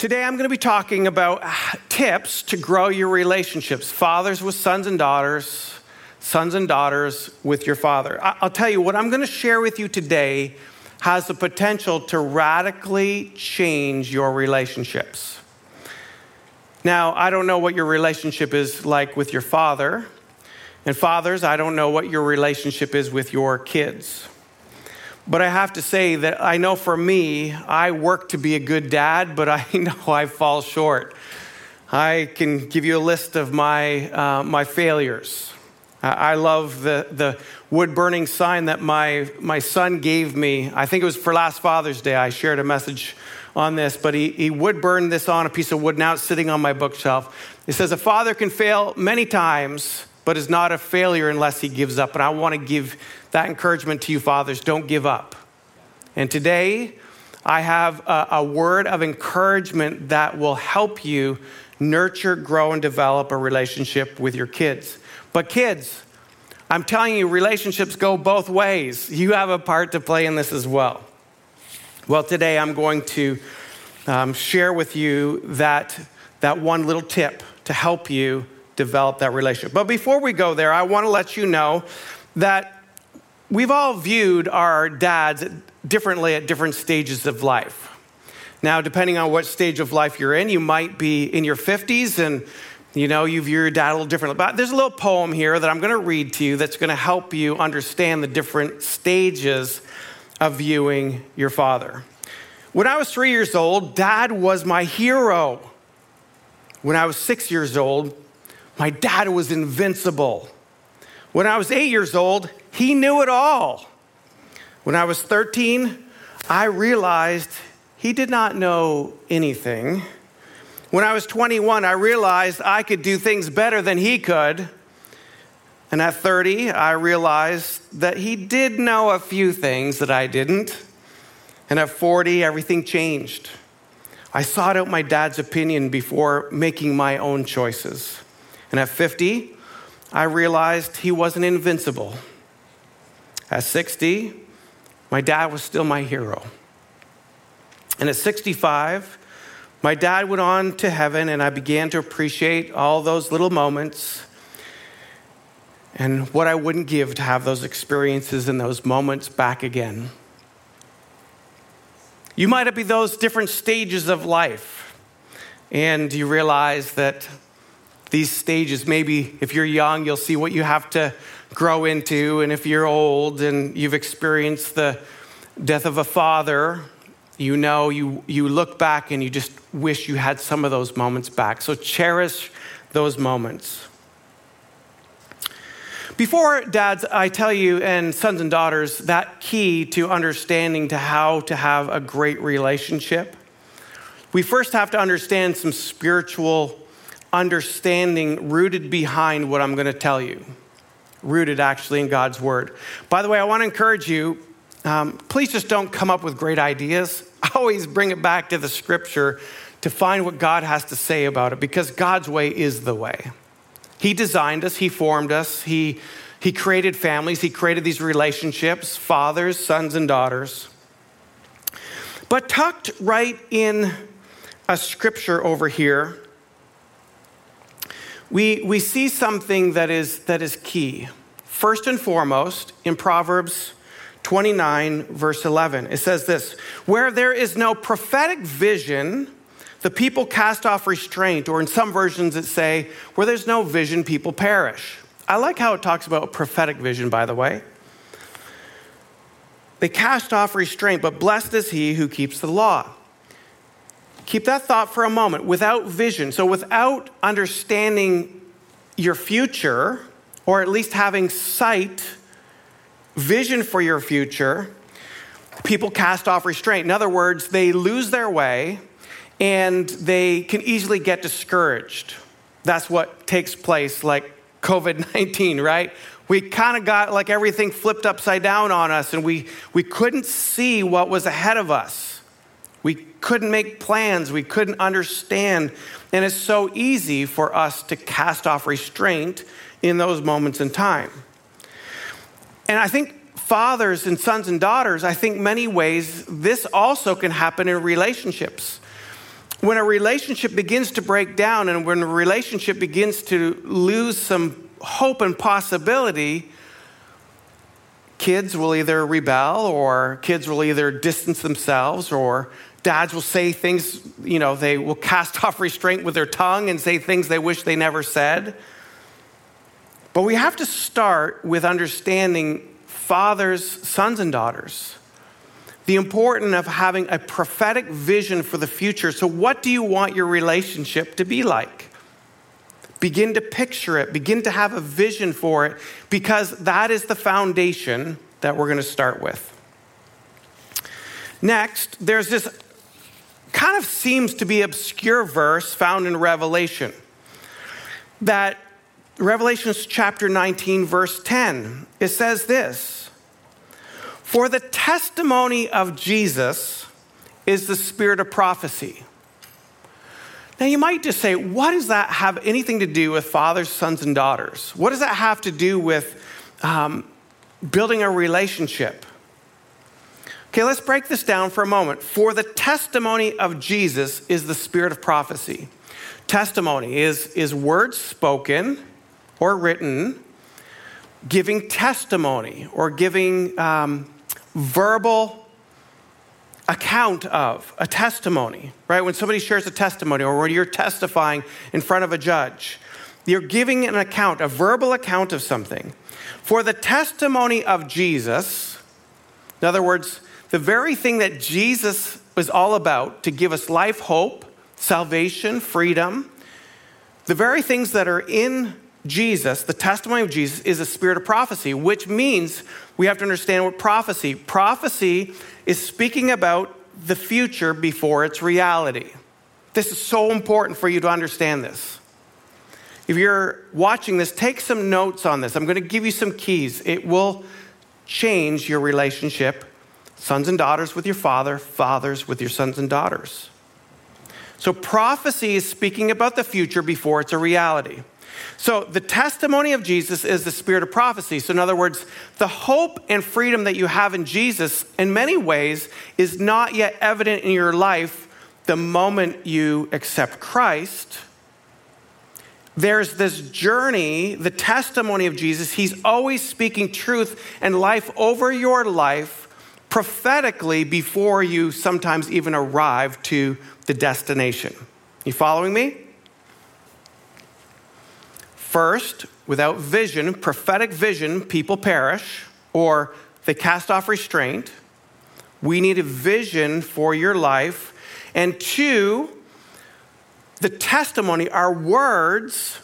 Today, I'm going to be talking about uh, tips to grow your relationships fathers with sons and daughters, sons and daughters with your father. I'll tell you what I'm going to share with you today has the potential to radically change your relationships. Now, I don't know what your relationship is like with your father. And fathers, I don't know what your relationship is with your kids. But I have to say that I know for me, I work to be a good dad, but I know I fall short. I can give you a list of my, uh, my failures. I love the, the wood burning sign that my, my son gave me. I think it was for last Father's Day. I shared a message on this, but he, he would burn this on a piece of wood. Now it's sitting on my bookshelf. It says, A father can fail many times, but is not a failure unless he gives up. And I want to give that encouragement to you, fathers. Don't give up. And today, I have a, a word of encouragement that will help you nurture, grow, and develop a relationship with your kids. But, kids, I'm telling you, relationships go both ways. You have a part to play in this as well. Well, today I'm going to um, share with you that, that one little tip to help you develop that relationship. But before we go there, I want to let you know that we've all viewed our dads differently at different stages of life. Now, depending on what stage of life you're in, you might be in your 50s and you know, you view your dad a little differently. But there's a little poem here that I'm going to read to you that's going to help you understand the different stages of viewing your father. When I was three years old, dad was my hero. When I was six years old, my dad was invincible. When I was eight years old, he knew it all. When I was 13, I realized he did not know anything. When I was 21, I realized I could do things better than he could. And at 30, I realized that he did know a few things that I didn't. And at 40, everything changed. I sought out my dad's opinion before making my own choices. And at 50, I realized he wasn't invincible. At 60, my dad was still my hero. And at 65, my dad went on to heaven, and I began to appreciate all those little moments and what I wouldn't give to have those experiences and those moments back again. You might be those different stages of life, and you realize that these stages, maybe if you're young, you'll see what you have to grow into, and if you're old and you've experienced the death of a father, you know, you, you look back and you just wish you had some of those moments back. So cherish those moments. Before dads, I tell you, and sons and daughters, that key to understanding to how to have a great relationship, we first have to understand some spiritual understanding rooted behind what I'm going to tell you, rooted actually in God's word. By the way, I want to encourage you um, please just don't come up with great ideas. Always bring it back to the scripture to find what God has to say about it because God's way is the way. He designed us, He formed us, He, he created families, He created these relationships fathers, sons, and daughters. But tucked right in a scripture over here, we, we see something that is, that is key. First and foremost, in Proverbs 29, verse 11, it says this Where there is no prophetic vision, the people cast off restraint, or in some versions it say, where there's no vision, people perish. I like how it talks about prophetic vision, by the way. They cast off restraint, but blessed is he who keeps the law. Keep that thought for a moment. Without vision, so without understanding your future, or at least having sight, vision for your future, people cast off restraint. In other words, they lose their way and they can easily get discouraged. That's what takes place, like COVID 19, right? We kind of got like everything flipped upside down on us, and we, we couldn't see what was ahead of us. We couldn't make plans, we couldn't understand. And it's so easy for us to cast off restraint in those moments in time. And I think fathers and sons and daughters, I think many ways this also can happen in relationships when a relationship begins to break down and when a relationship begins to lose some hope and possibility, kids will either rebel or kids will either distance themselves or dads will say things, you know, they will cast off restraint with their tongue and say things they wish they never said. But we have to start with understanding fathers, sons, and daughters the importance of having a prophetic vision for the future. So, what do you want your relationship to be like? Begin to picture it, begin to have a vision for it, because that is the foundation that we're going to start with. Next, there's this kind of seems to be obscure verse found in Revelation that Revelation chapter 19, verse 10, it says this for the testimony of Jesus is the spirit of prophecy. Now, you might just say, what does that have anything to do with fathers, sons, and daughters? What does that have to do with um, building a relationship? Okay, let's break this down for a moment. For the testimony of Jesus is the spirit of prophecy. Testimony is, is words spoken or written, giving testimony or giving um, verbal account of, a testimony, right? When somebody shares a testimony or when you're testifying in front of a judge, you're giving an account, a verbal account of something. For the testimony of Jesus, in other words, the very thing that Jesus was all about to give us life, hope, salvation, freedom, the very things that are in Jesus, the testimony of Jesus, is a spirit of prophecy, which means we have to understand what prophecy. Prophecy is speaking about the future before its reality. This is so important for you to understand this. If you're watching this, take some notes on this. I'm going to give you some keys. It will change your relationship, sons and daughters with your father, fathers with your sons and daughters. So, prophecy is speaking about the future before it's a reality. So, the testimony of Jesus is the spirit of prophecy. So, in other words, the hope and freedom that you have in Jesus, in many ways, is not yet evident in your life the moment you accept Christ. There's this journey, the testimony of Jesus. He's always speaking truth and life over your life prophetically before you sometimes even arrive to the destination. You following me? First, without vision, prophetic vision, people perish or they cast off restraint. We need a vision for your life. And two, the testimony, our words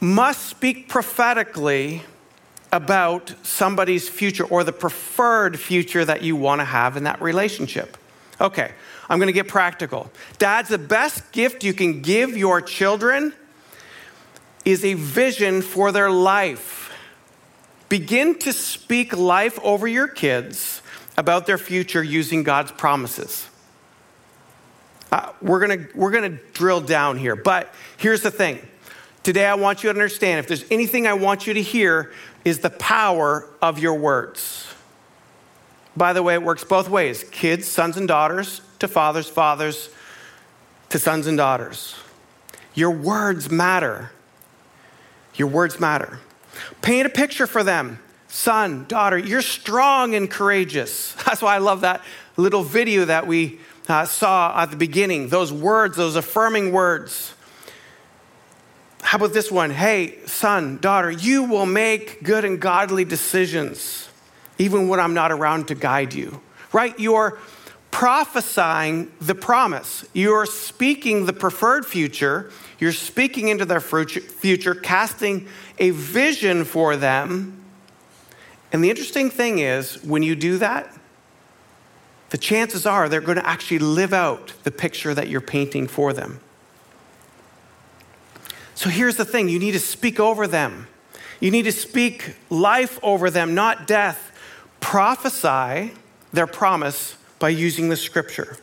must speak prophetically about somebody's future or the preferred future that you want to have in that relationship. Okay, I'm going to get practical. Dad's the best gift you can give your children is a vision for their life. Begin to speak life over your kids about their future using God's promises. Uh, we're going we're gonna drill down here, but here's the thing. Today, I want you to understand if there's anything I want you to hear, is the power of your words. By the way, it works both ways kids, sons and daughters, to fathers, fathers to sons and daughters. Your words matter. Your words matter. Paint a picture for them. Son, daughter, you're strong and courageous. That's why I love that little video that we uh, saw at the beginning. Those words, those affirming words. How about this one? Hey, son, daughter, you will make good and godly decisions, even when I'm not around to guide you. Right? You're prophesying the promise. You're speaking the preferred future. You're speaking into their future, casting a vision for them. And the interesting thing is, when you do that, the chances are they're going to actually live out the picture that you're painting for them. So here's the thing you need to speak over them. You need to speak life over them, not death. Prophesy their promise by using the scripture.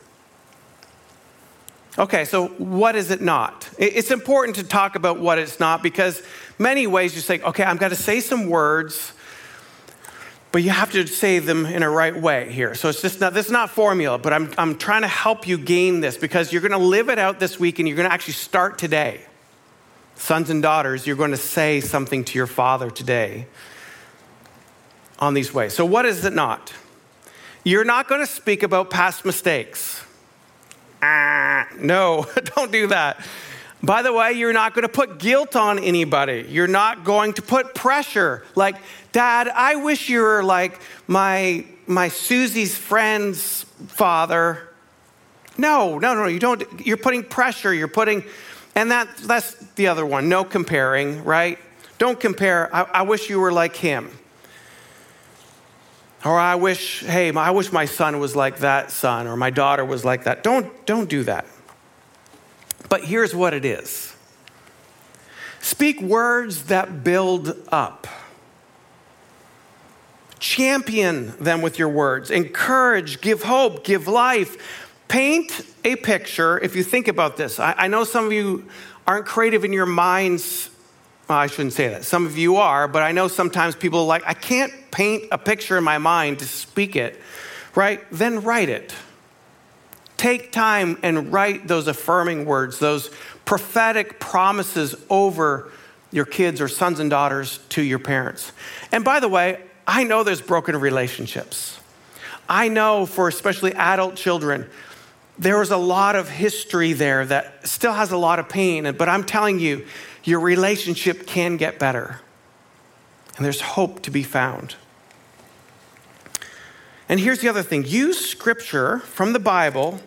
Okay, so what is it not? It's important to talk about what it's not because many ways you say, okay, I'm going to say some words but you have to say them in a right way here. So it's just not, this is not formula, but I'm, I'm trying to help you gain this because you're going to live it out this week and you're going to actually start today. Sons and daughters, you're going to say something to your father today on these ways. So, what is it not? You're not going to speak about past mistakes. Ah, no, don't do that. By the way, you're not going to put guilt on anybody. You're not going to put pressure. Like, Dad, I wish you were like my, my Susie's friend's father. No, no, no, you don't. You're putting pressure. You're putting, and that, that's the other one. No comparing, right? Don't compare. I, I wish you were like him. Or I wish, hey, I wish my son was like that son, or my daughter was like that. Don't, don't do that. But here's what it is speak words that build up. Champion them with your words. Encourage, give hope, give life. Paint a picture. If you think about this, I, I know some of you aren't creative in your minds. Well, I shouldn't say that. Some of you are, but I know sometimes people are like, I can't paint a picture in my mind to speak it, right? Then write it. Take time and write those affirming words, those prophetic promises over your kids or sons and daughters to your parents. And by the way, I know there's broken relationships. I know for especially adult children, there was a lot of history there that still has a lot of pain. But I'm telling you, your relationship can get better. And there's hope to be found. And here's the other thing use scripture from the Bible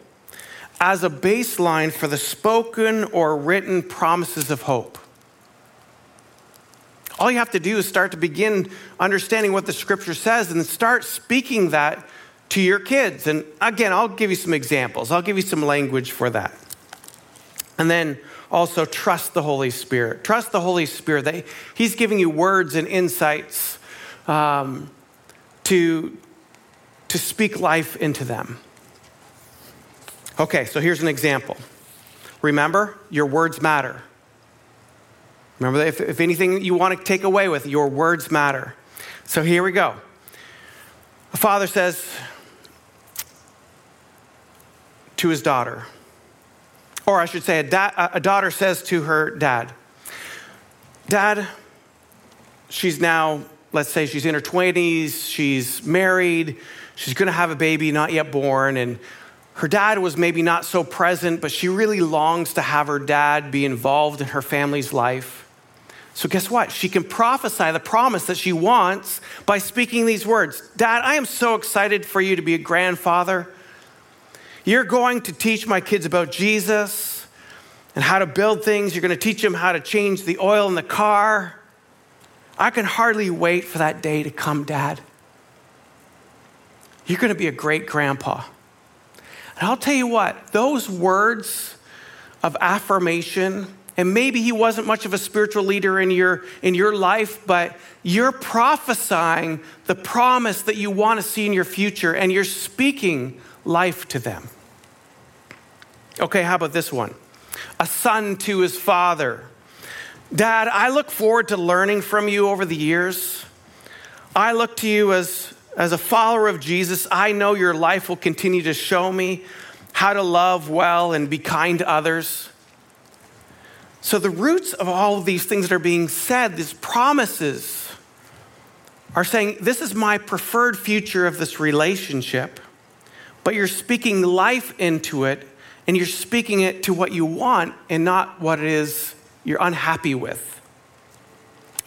as a baseline for the spoken or written promises of hope. All you have to do is start to begin understanding what the scripture says and start speaking that to your kids. And again, I'll give you some examples, I'll give you some language for that. And then also trust the Holy Spirit. Trust the Holy Spirit. That he's giving you words and insights um, to, to speak life into them. Okay, so here's an example. Remember, your words matter. Remember, if, if anything you want to take away with, your words matter. So here we go. A father says to his daughter, or I should say, a, da- a daughter says to her dad, Dad, she's now, let's say she's in her 20s, she's married, she's gonna have a baby, not yet born, and her dad was maybe not so present, but she really longs to have her dad be involved in her family's life. So, guess what? She can prophesy the promise that she wants by speaking these words Dad, I am so excited for you to be a grandfather. You're going to teach my kids about Jesus and how to build things. You're going to teach them how to change the oil in the car. I can hardly wait for that day to come, Dad. You're going to be a great grandpa. And I'll tell you what, those words of affirmation, and maybe he wasn't much of a spiritual leader in your, in your life, but you're prophesying the promise that you want to see in your future, and you're speaking life to them. Okay, how about this one? A son to his father. Dad, I look forward to learning from you over the years. I look to you as, as a follower of Jesus. I know your life will continue to show me how to love well and be kind to others. So, the roots of all of these things that are being said, these promises, are saying, This is my preferred future of this relationship, but you're speaking life into it and you're speaking it to what you want and not what it is you're unhappy with.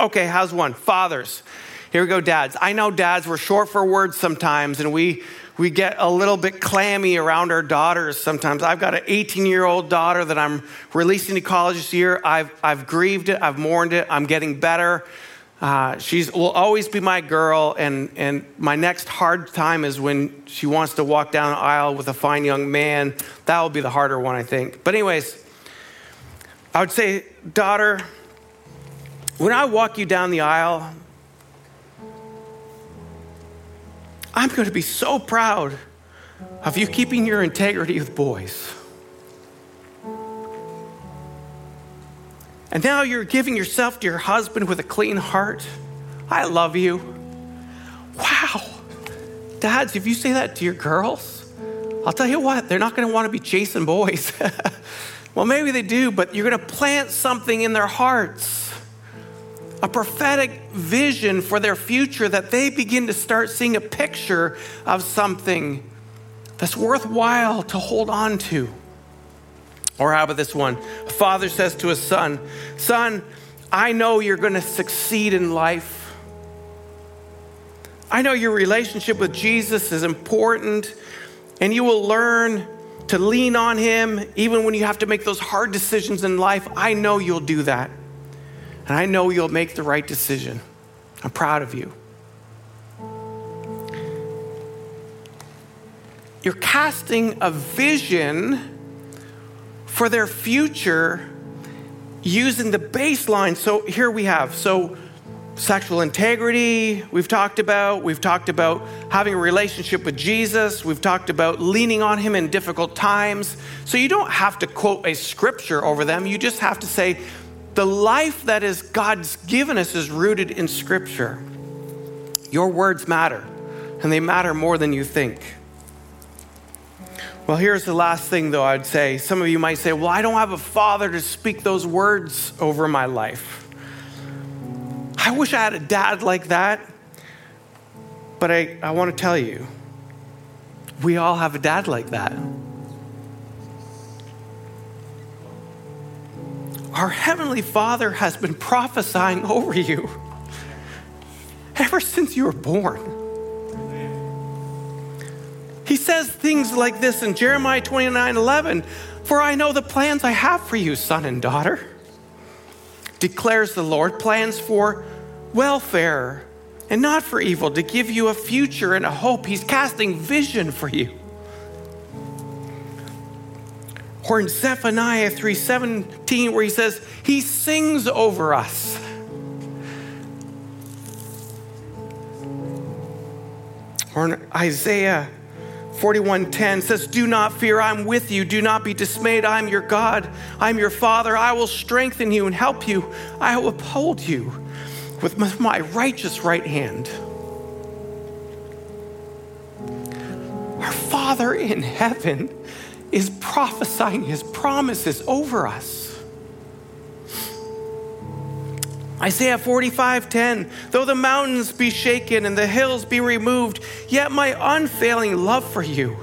Okay, how's one? Fathers. Here we go, dads. I know dads, we're short for words sometimes, and we we get a little bit clammy around our daughters sometimes. I've got an 18 year old daughter that I'm releasing to college this year. I've, I've grieved it, I've mourned it, I'm getting better. Uh, she will always be my girl, and, and my next hard time is when she wants to walk down the aisle with a fine young man. That will be the harder one, I think. But, anyways, I would say, daughter, when I walk you down the aisle, I'm going to be so proud of you keeping your integrity with boys. And now you're giving yourself to your husband with a clean heart. I love you. Wow, Dads, if you say that to your girls, I'll tell you what, they're not going to want to be chasing boys. well, maybe they do, but you're going to plant something in their hearts a prophetic vision for their future that they begin to start seeing a picture of something that's worthwhile to hold on to. Or how about this one? A father says to his son, Son, I know you're going to succeed in life. I know your relationship with Jesus is important, and you will learn to lean on him even when you have to make those hard decisions in life. I know you'll do that. And I know you'll make the right decision. I'm proud of you. You're casting a vision for their future using the baseline. So here we have so sexual integrity, we've talked about. We've talked about having a relationship with Jesus. We've talked about leaning on Him in difficult times. So you don't have to quote a scripture over them. You just have to say, the life that is God's given us is rooted in Scripture. Your words matter, and they matter more than you think. Well, here's the last thing, though, I'd say. Some of you might say, Well, I don't have a father to speak those words over my life. I wish I had a dad like that. But I, I want to tell you, we all have a dad like that. Our Heavenly Father has been prophesying over you ever since you were born. Says things like this in Jeremiah 29 11 For I know the plans I have for you, son and daughter, declares the Lord, plans for welfare and not for evil, to give you a future and a hope. He's casting vision for you. Or in Zephaniah 3:17 where he says he sings over us. Or in Isaiah 41:10 says, "Do not fear, I'm with you. Do not be dismayed. I'm your God. I'm your Father. I will strengthen you and help you. I will uphold you with my righteous right hand." Our Father in heaven is prophesying his promises over us. Isaiah 45 10, though the mountains be shaken and the hills be removed, yet my unfailing love for you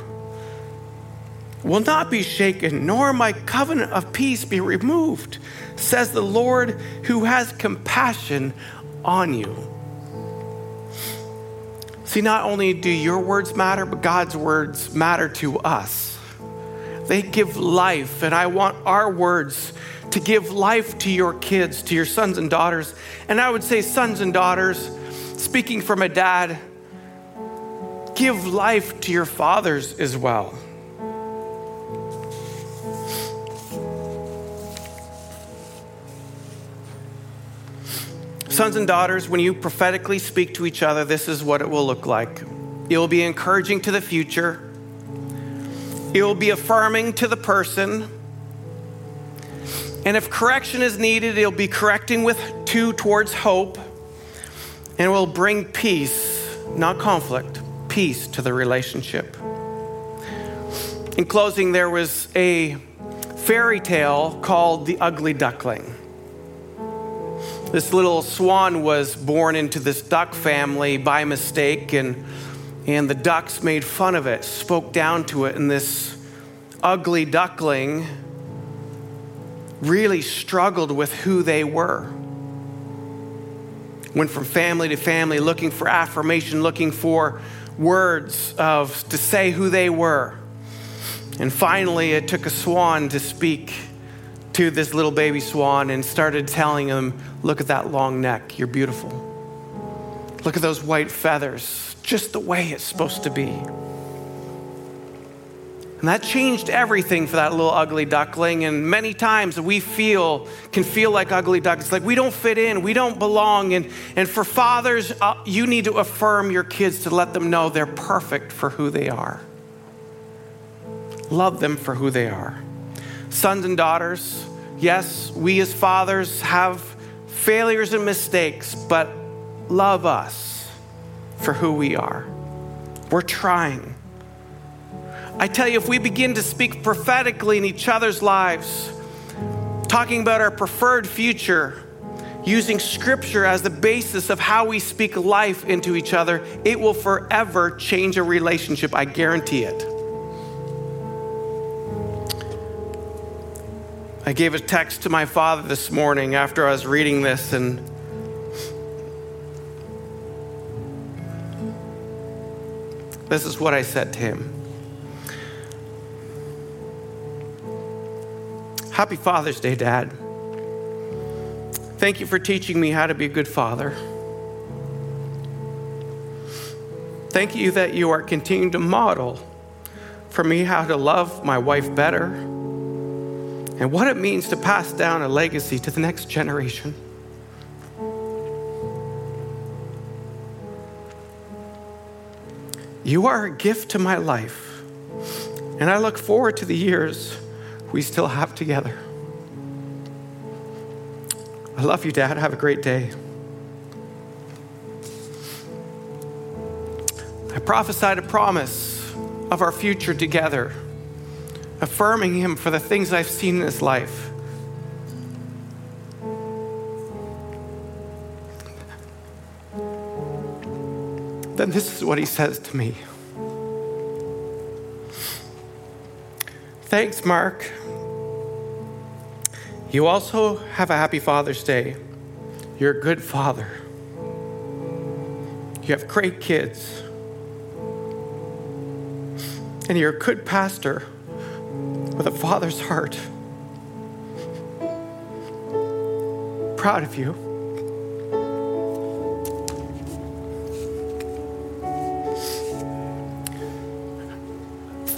will not be shaken, nor my covenant of peace be removed, says the Lord who has compassion on you. See, not only do your words matter, but God's words matter to us. They give life, and I want our words to give life to your kids, to your sons and daughters. And I would say, sons and daughters, speaking from a dad, give life to your fathers as well. Sons and daughters, when you prophetically speak to each other, this is what it will look like. It will be encouraging to the future. It will be affirming to the person. And if correction is needed, it'll be correcting with two towards hope. And will bring peace, not conflict, peace to the relationship. In closing, there was a fairy tale called The Ugly Duckling. This little swan was born into this duck family by mistake, and and the ducks made fun of it, spoke down to it, and this ugly duckling really struggled with who they were. Went from family to family looking for affirmation, looking for words of to say who they were. And finally, it took a swan to speak to this little baby swan and started telling him, Look at that long neck, you're beautiful. Look at those white feathers, just the way it's supposed to be. And that changed everything for that little ugly duckling. And many times we feel, can feel like ugly ducklings, like we don't fit in, we don't belong. And, and for fathers, uh, you need to affirm your kids to let them know they're perfect for who they are. Love them for who they are. Sons and daughters, yes, we as fathers have failures and mistakes, but love us for who we are. We're trying. I tell you, if we begin to speak prophetically in each other's lives, talking about our preferred future, using scripture as the basis of how we speak life into each other, it will forever change a relationship. I guarantee it. I gave a text to my father this morning after I was reading this, and this is what I said to him. Happy Father's Day, Dad. Thank you for teaching me how to be a good father. Thank you that you are continuing to model for me how to love my wife better and what it means to pass down a legacy to the next generation. You are a gift to my life, and I look forward to the years we still have together. I love you, Dad. Have a great day. I prophesied a promise of our future together, affirming Him for the things I've seen in His life. Then this is what He says to me. Thanks, Mark. You also have a happy Father's Day. You're a good father. You have great kids. And you're a good pastor with a father's heart. Proud of you.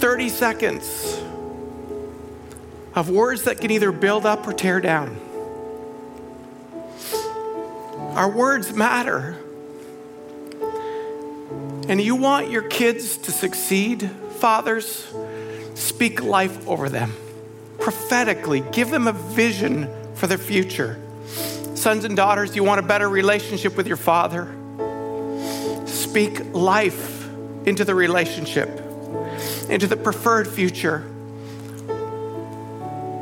Thirty seconds of words that can either build up or tear down. Our words matter. And you want your kids to succeed, fathers? Speak life over them prophetically. Give them a vision for their future. Sons and daughters, you want a better relationship with your father? Speak life into the relationship, into the preferred future.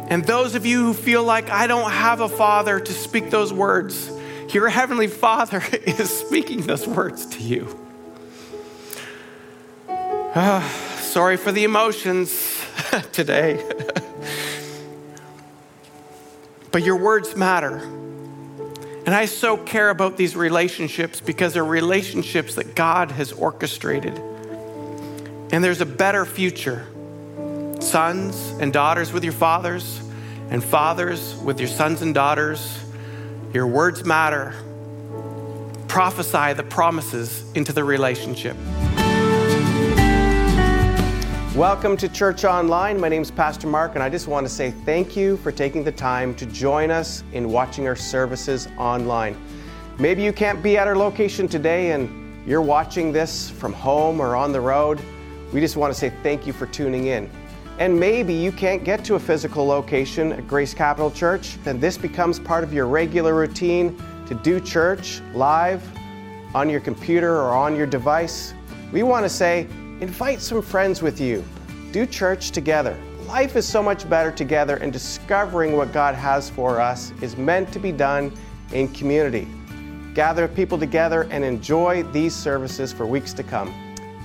And those of you who feel like I don't have a father to speak those words, your heavenly father is speaking those words to you. Uh, sorry for the emotions today. but your words matter. And I so care about these relationships because they're relationships that God has orchestrated. And there's a better future sons and daughters with your fathers, and fathers with your sons and daughters. Your words matter. Prophesy the promises into the relationship. Welcome to Church Online. My name is Pastor Mark, and I just want to say thank you for taking the time to join us in watching our services online. Maybe you can't be at our location today and you're watching this from home or on the road. We just want to say thank you for tuning in. And maybe you can't get to a physical location at Grace Capital Church, then this becomes part of your regular routine to do church live on your computer or on your device. We want to say, invite some friends with you. Do church together. Life is so much better together, and discovering what God has for us is meant to be done in community. Gather people together and enjoy these services for weeks to come.